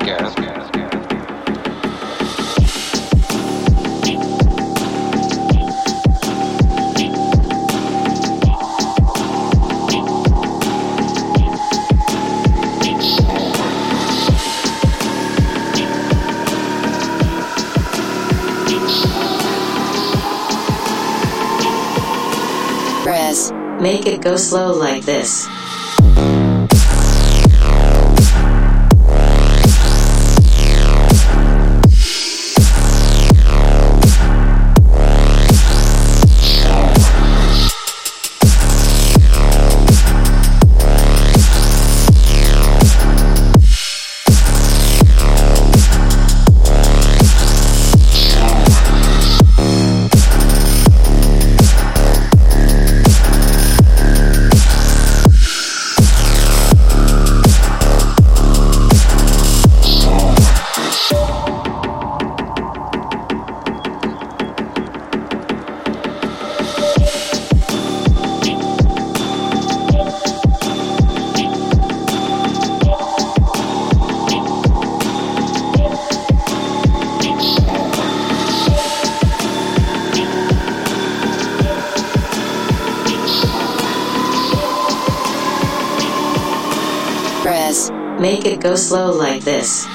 Let's. us. us. Make it go slow like this. it go slow like this.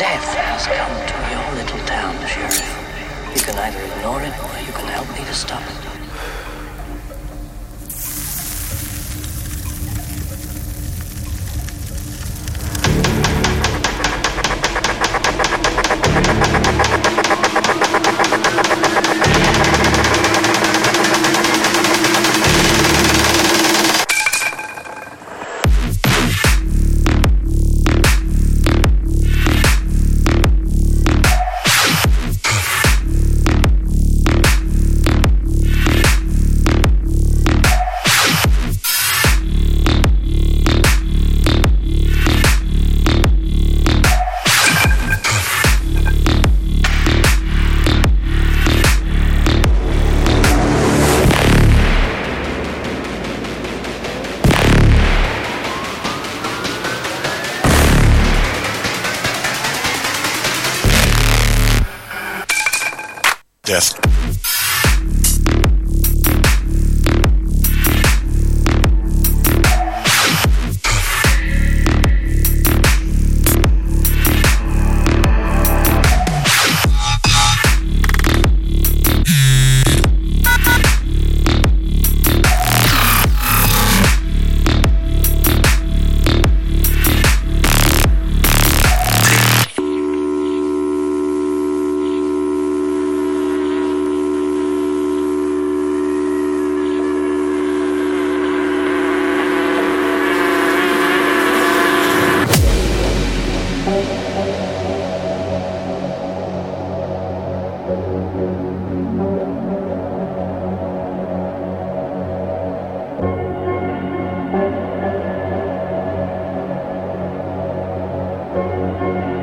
Death has come to your little town, Sheriff. You can either ignore it or you can help me to stop it. Música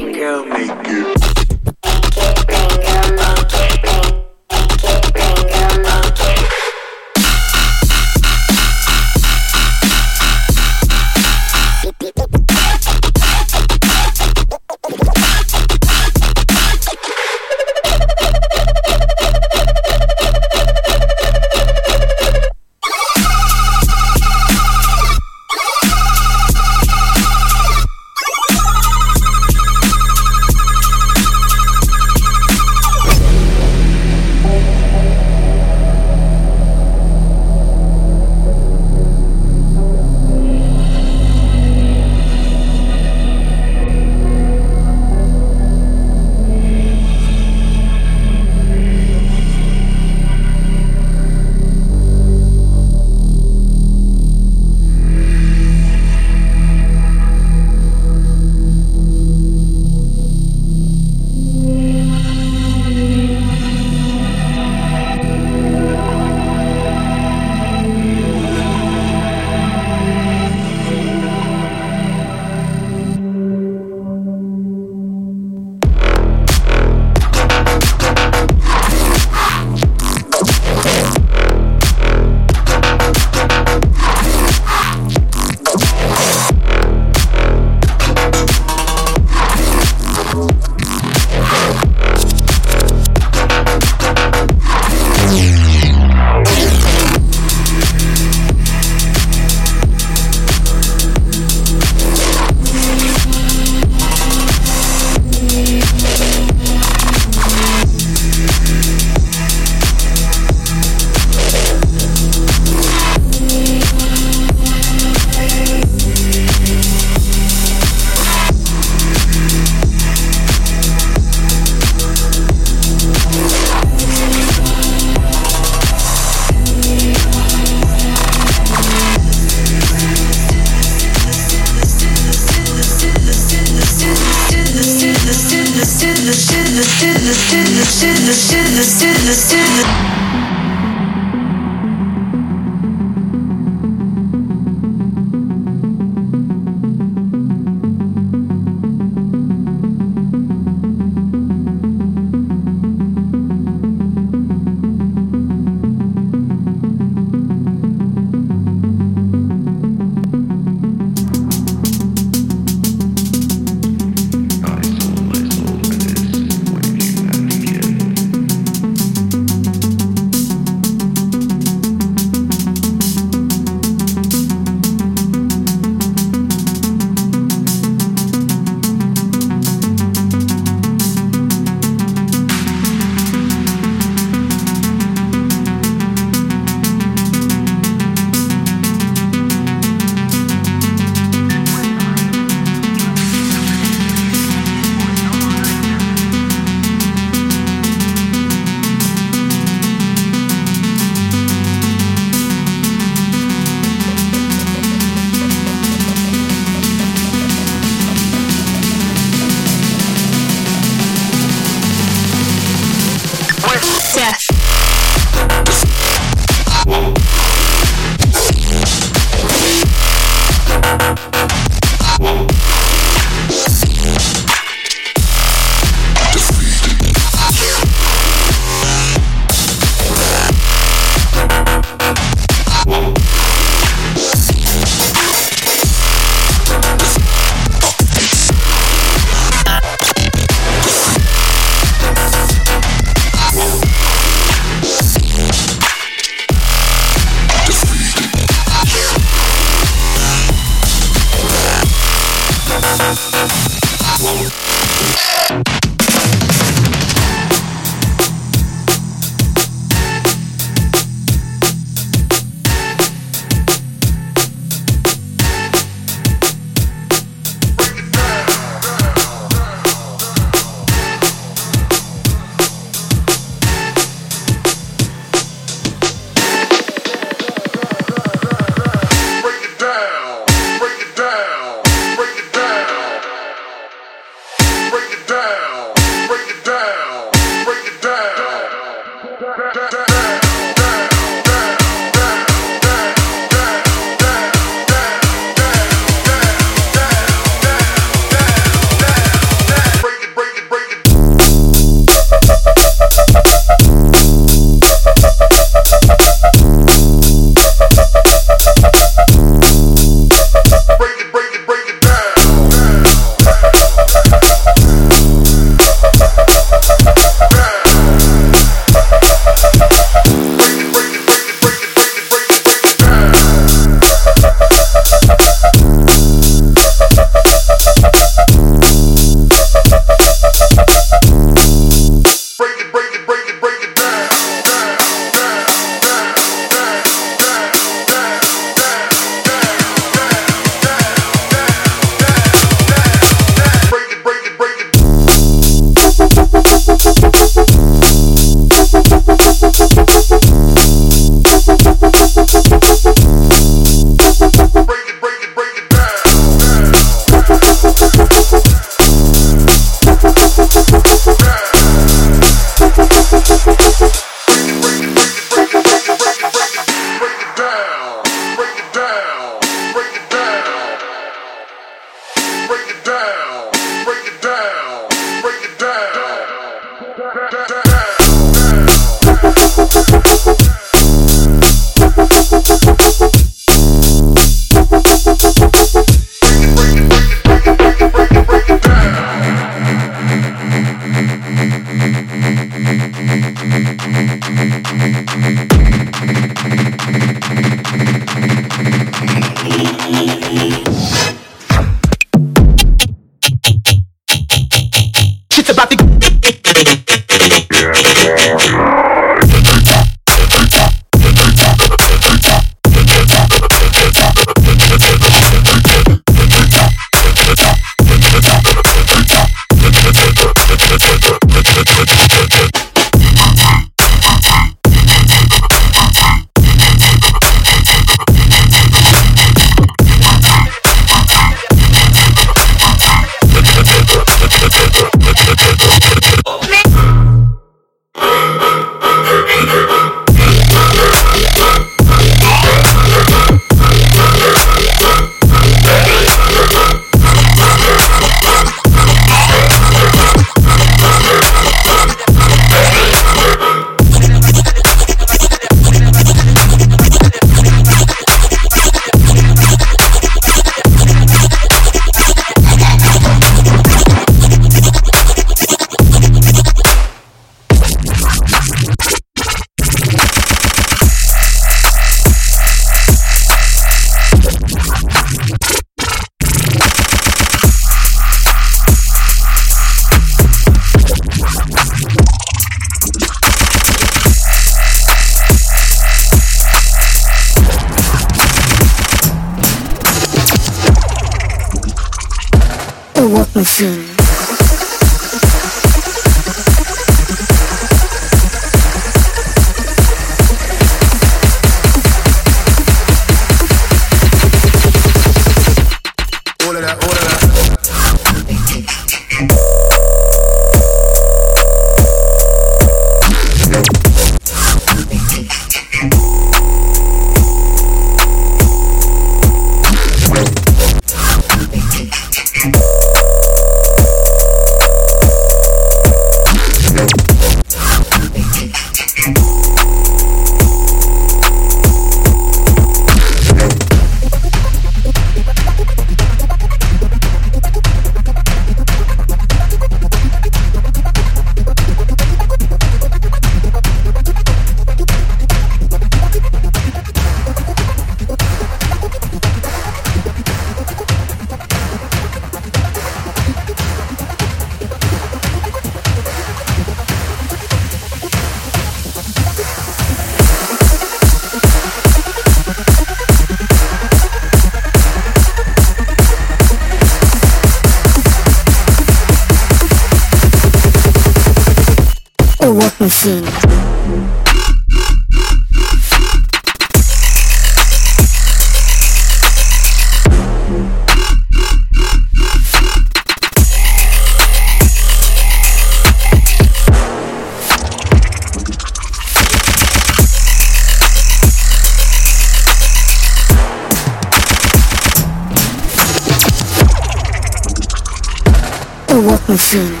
soon.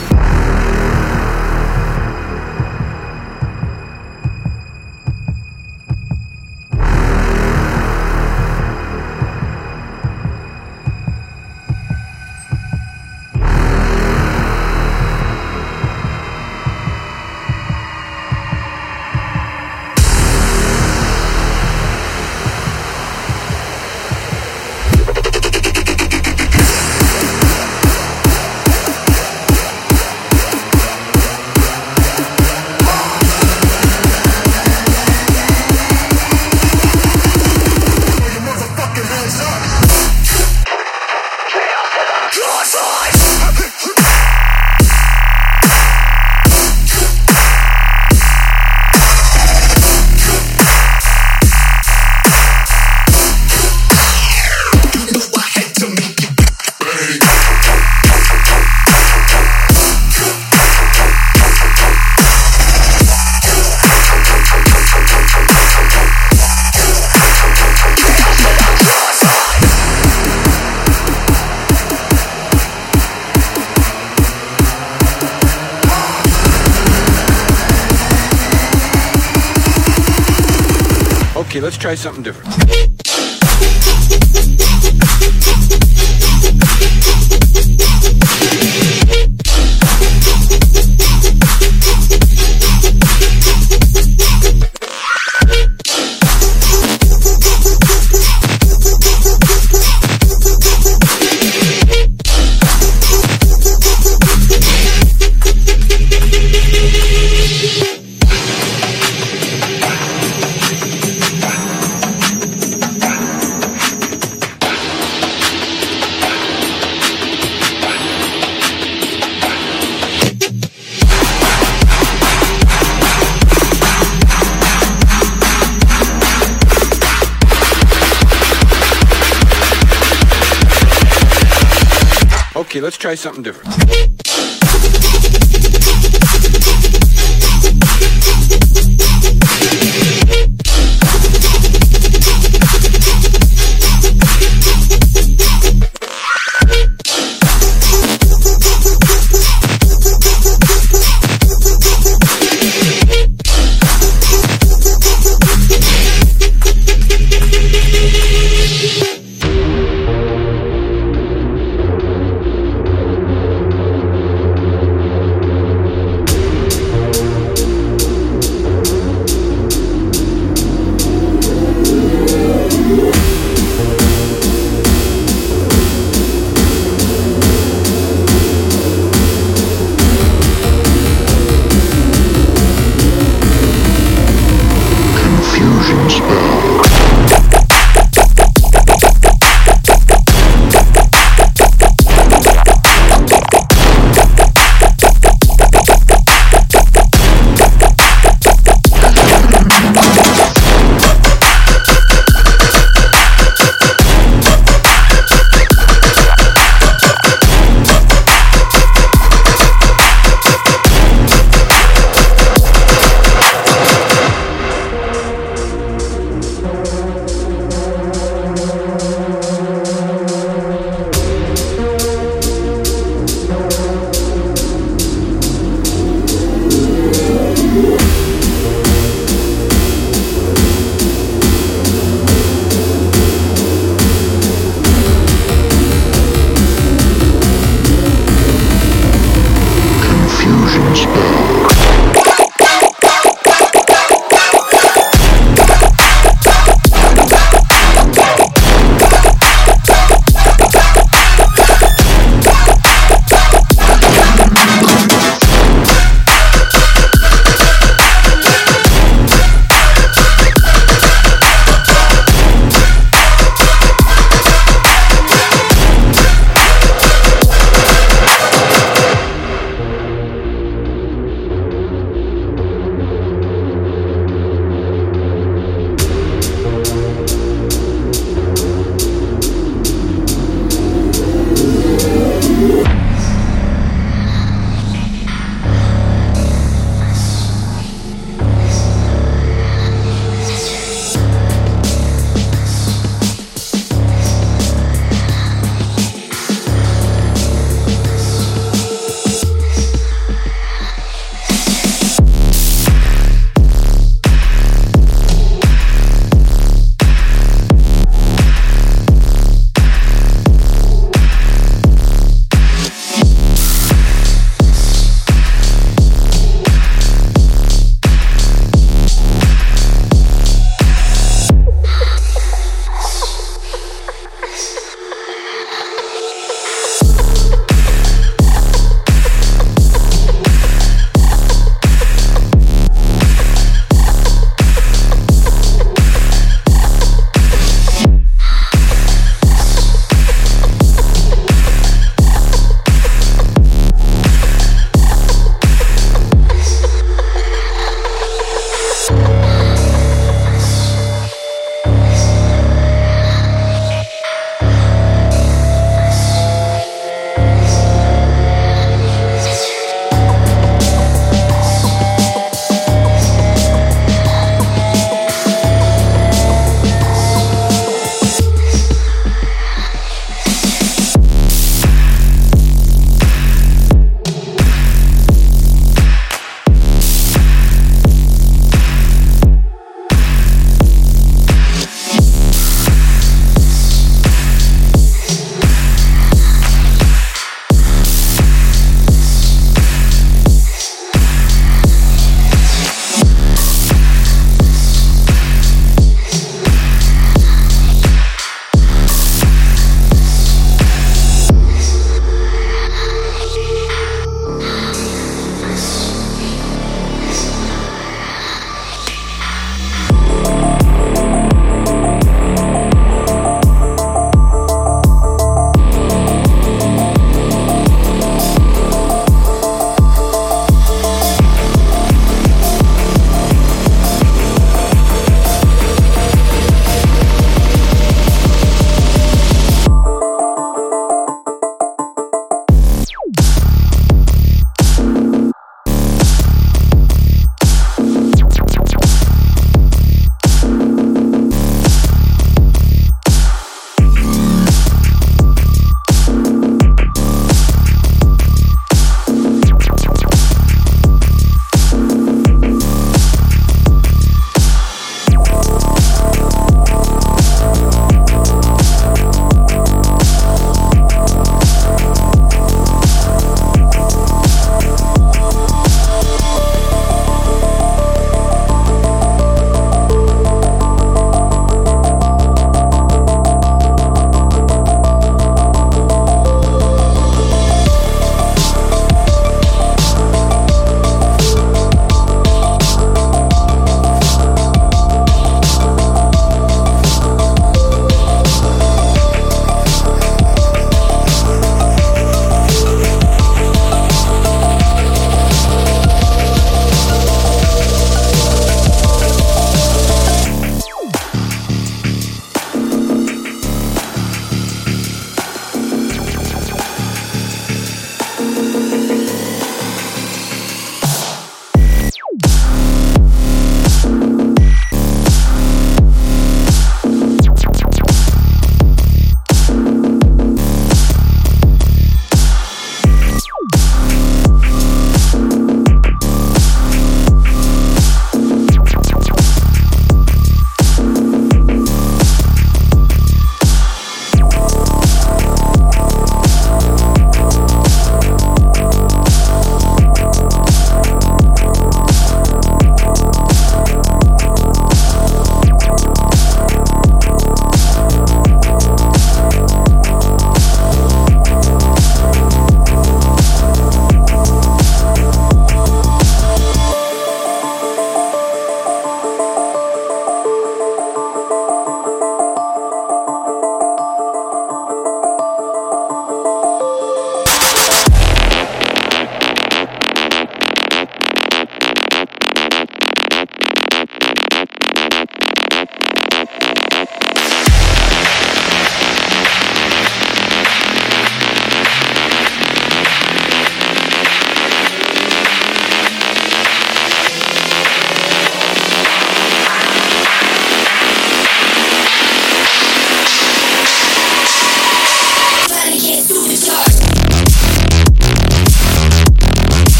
Something different. Let's try something different.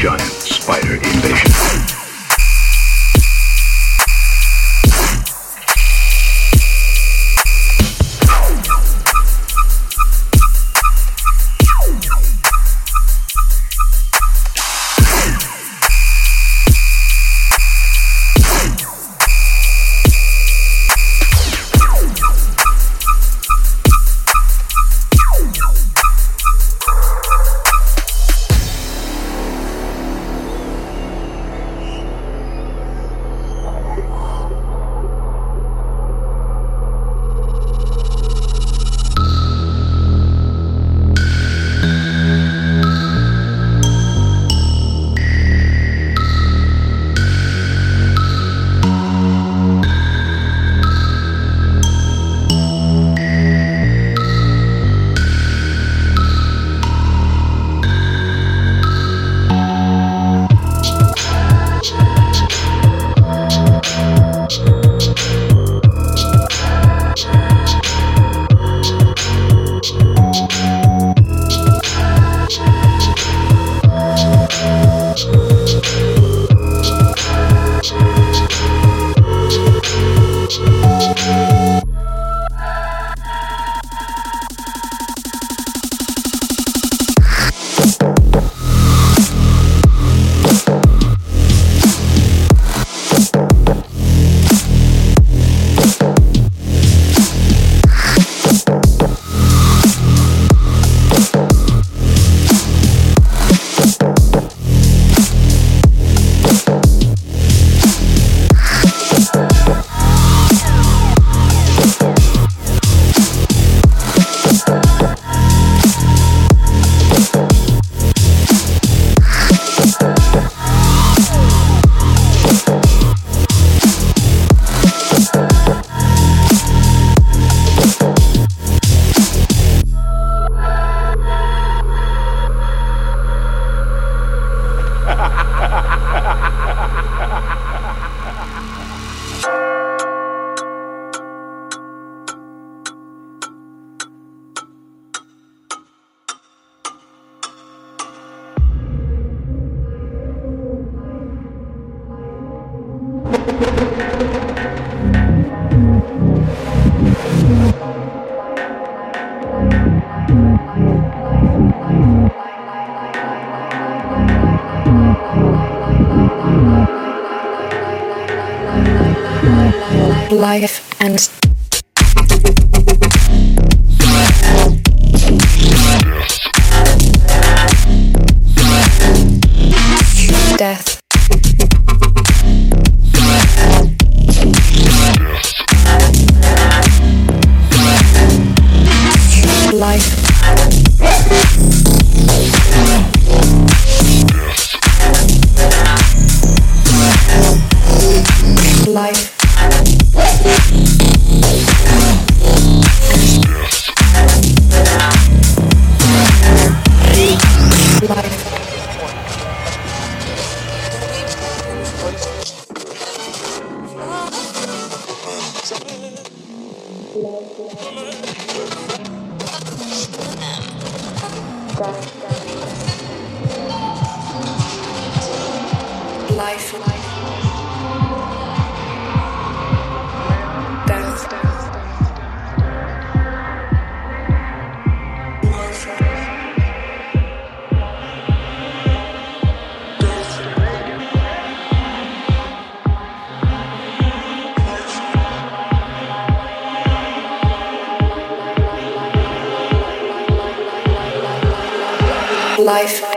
Giant spider invasion. Life Life. Death. Life.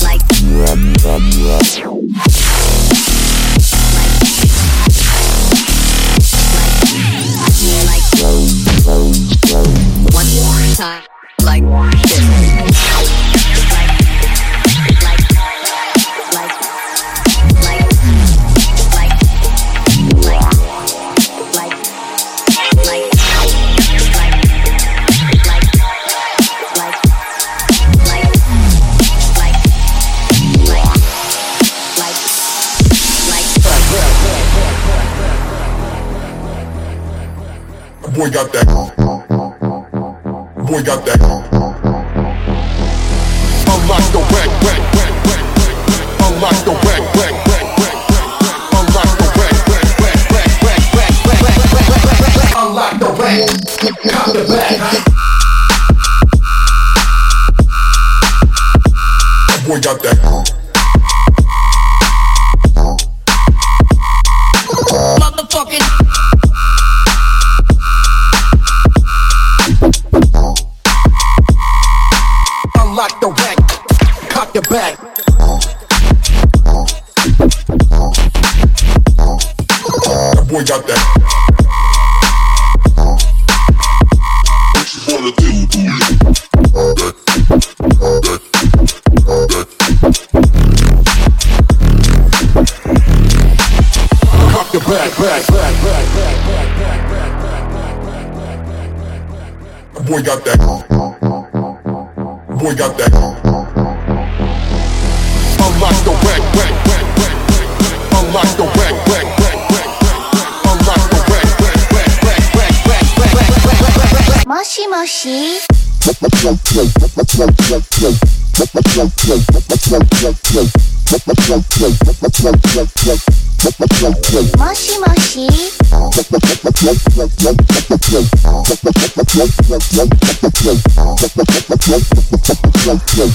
Like.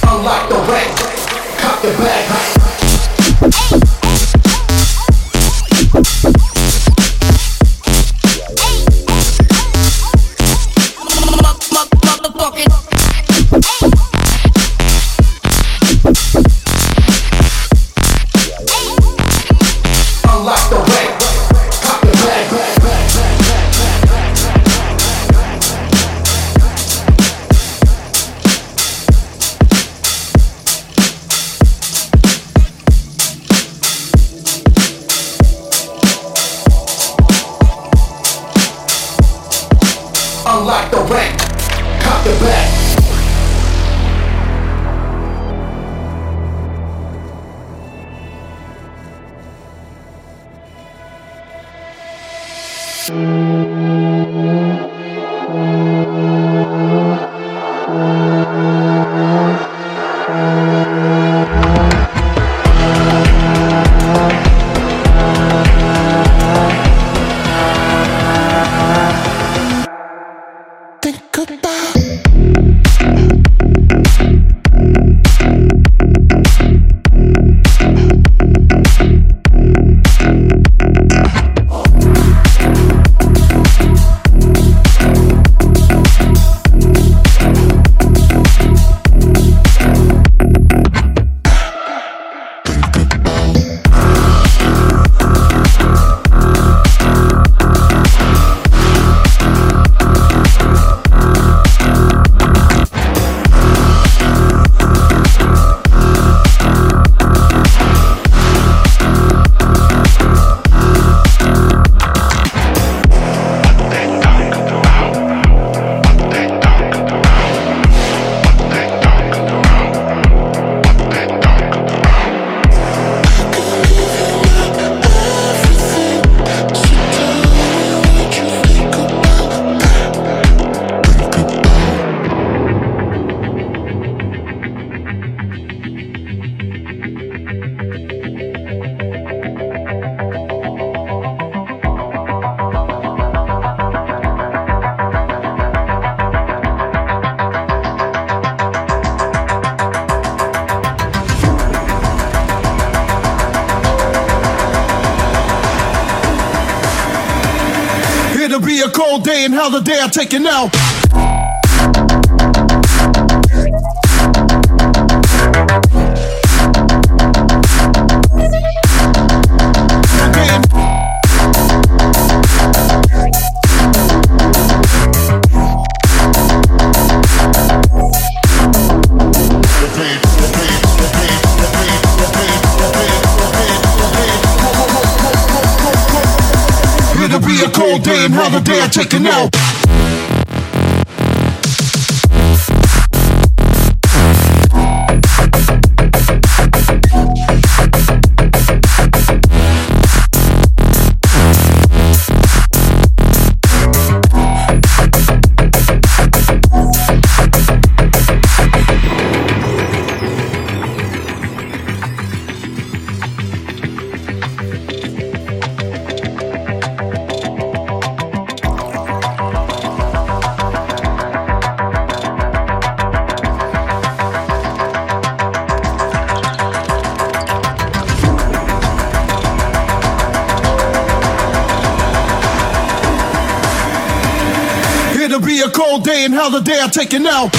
Unlock the rack, cock the bag. in hell the day I take it now. Another day, I are taking out. Day and how the day I take it now.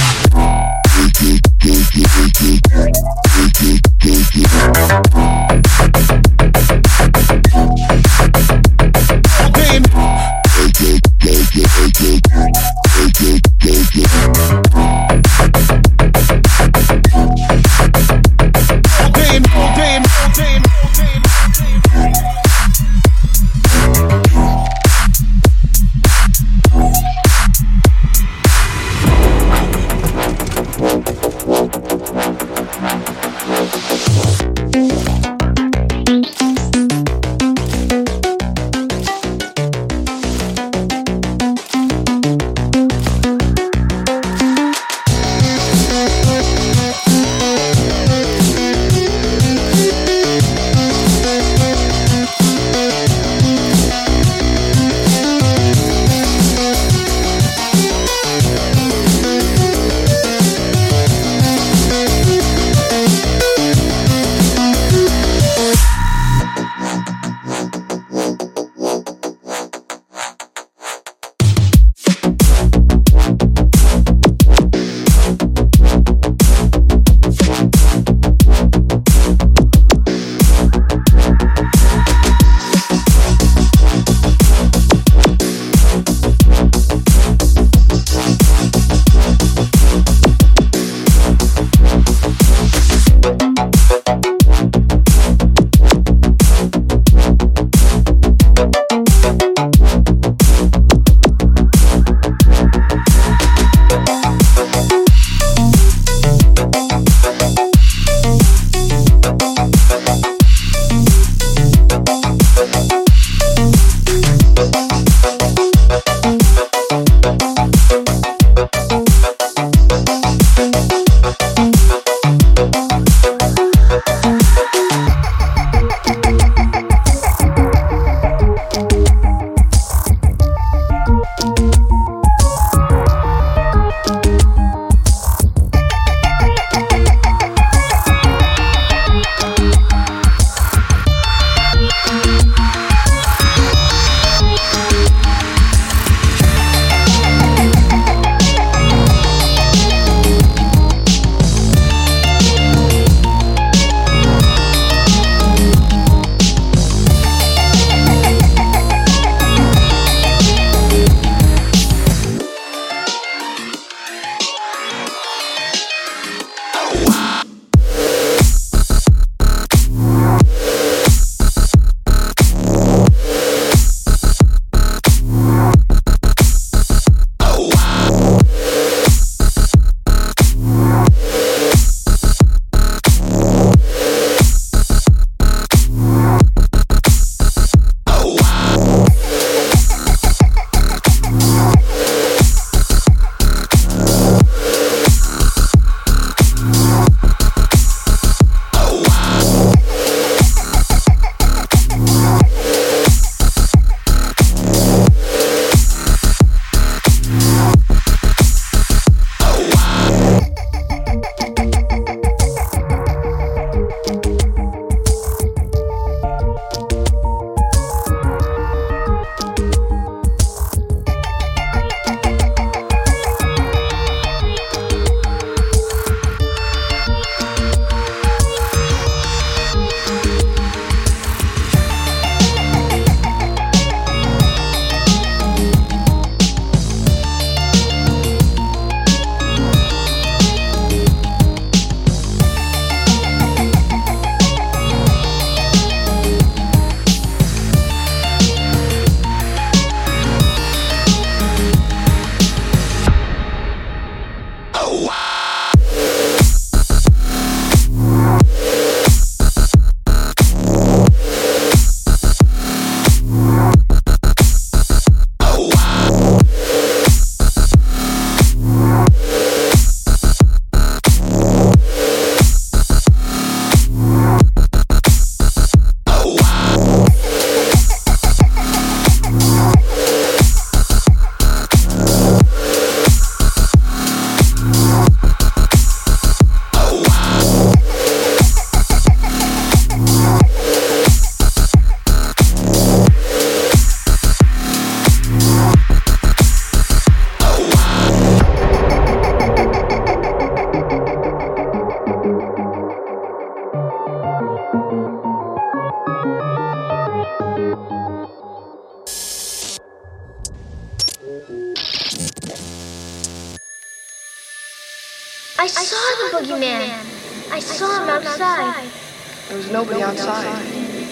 Nobody outside.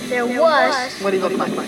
There was. What do you look like?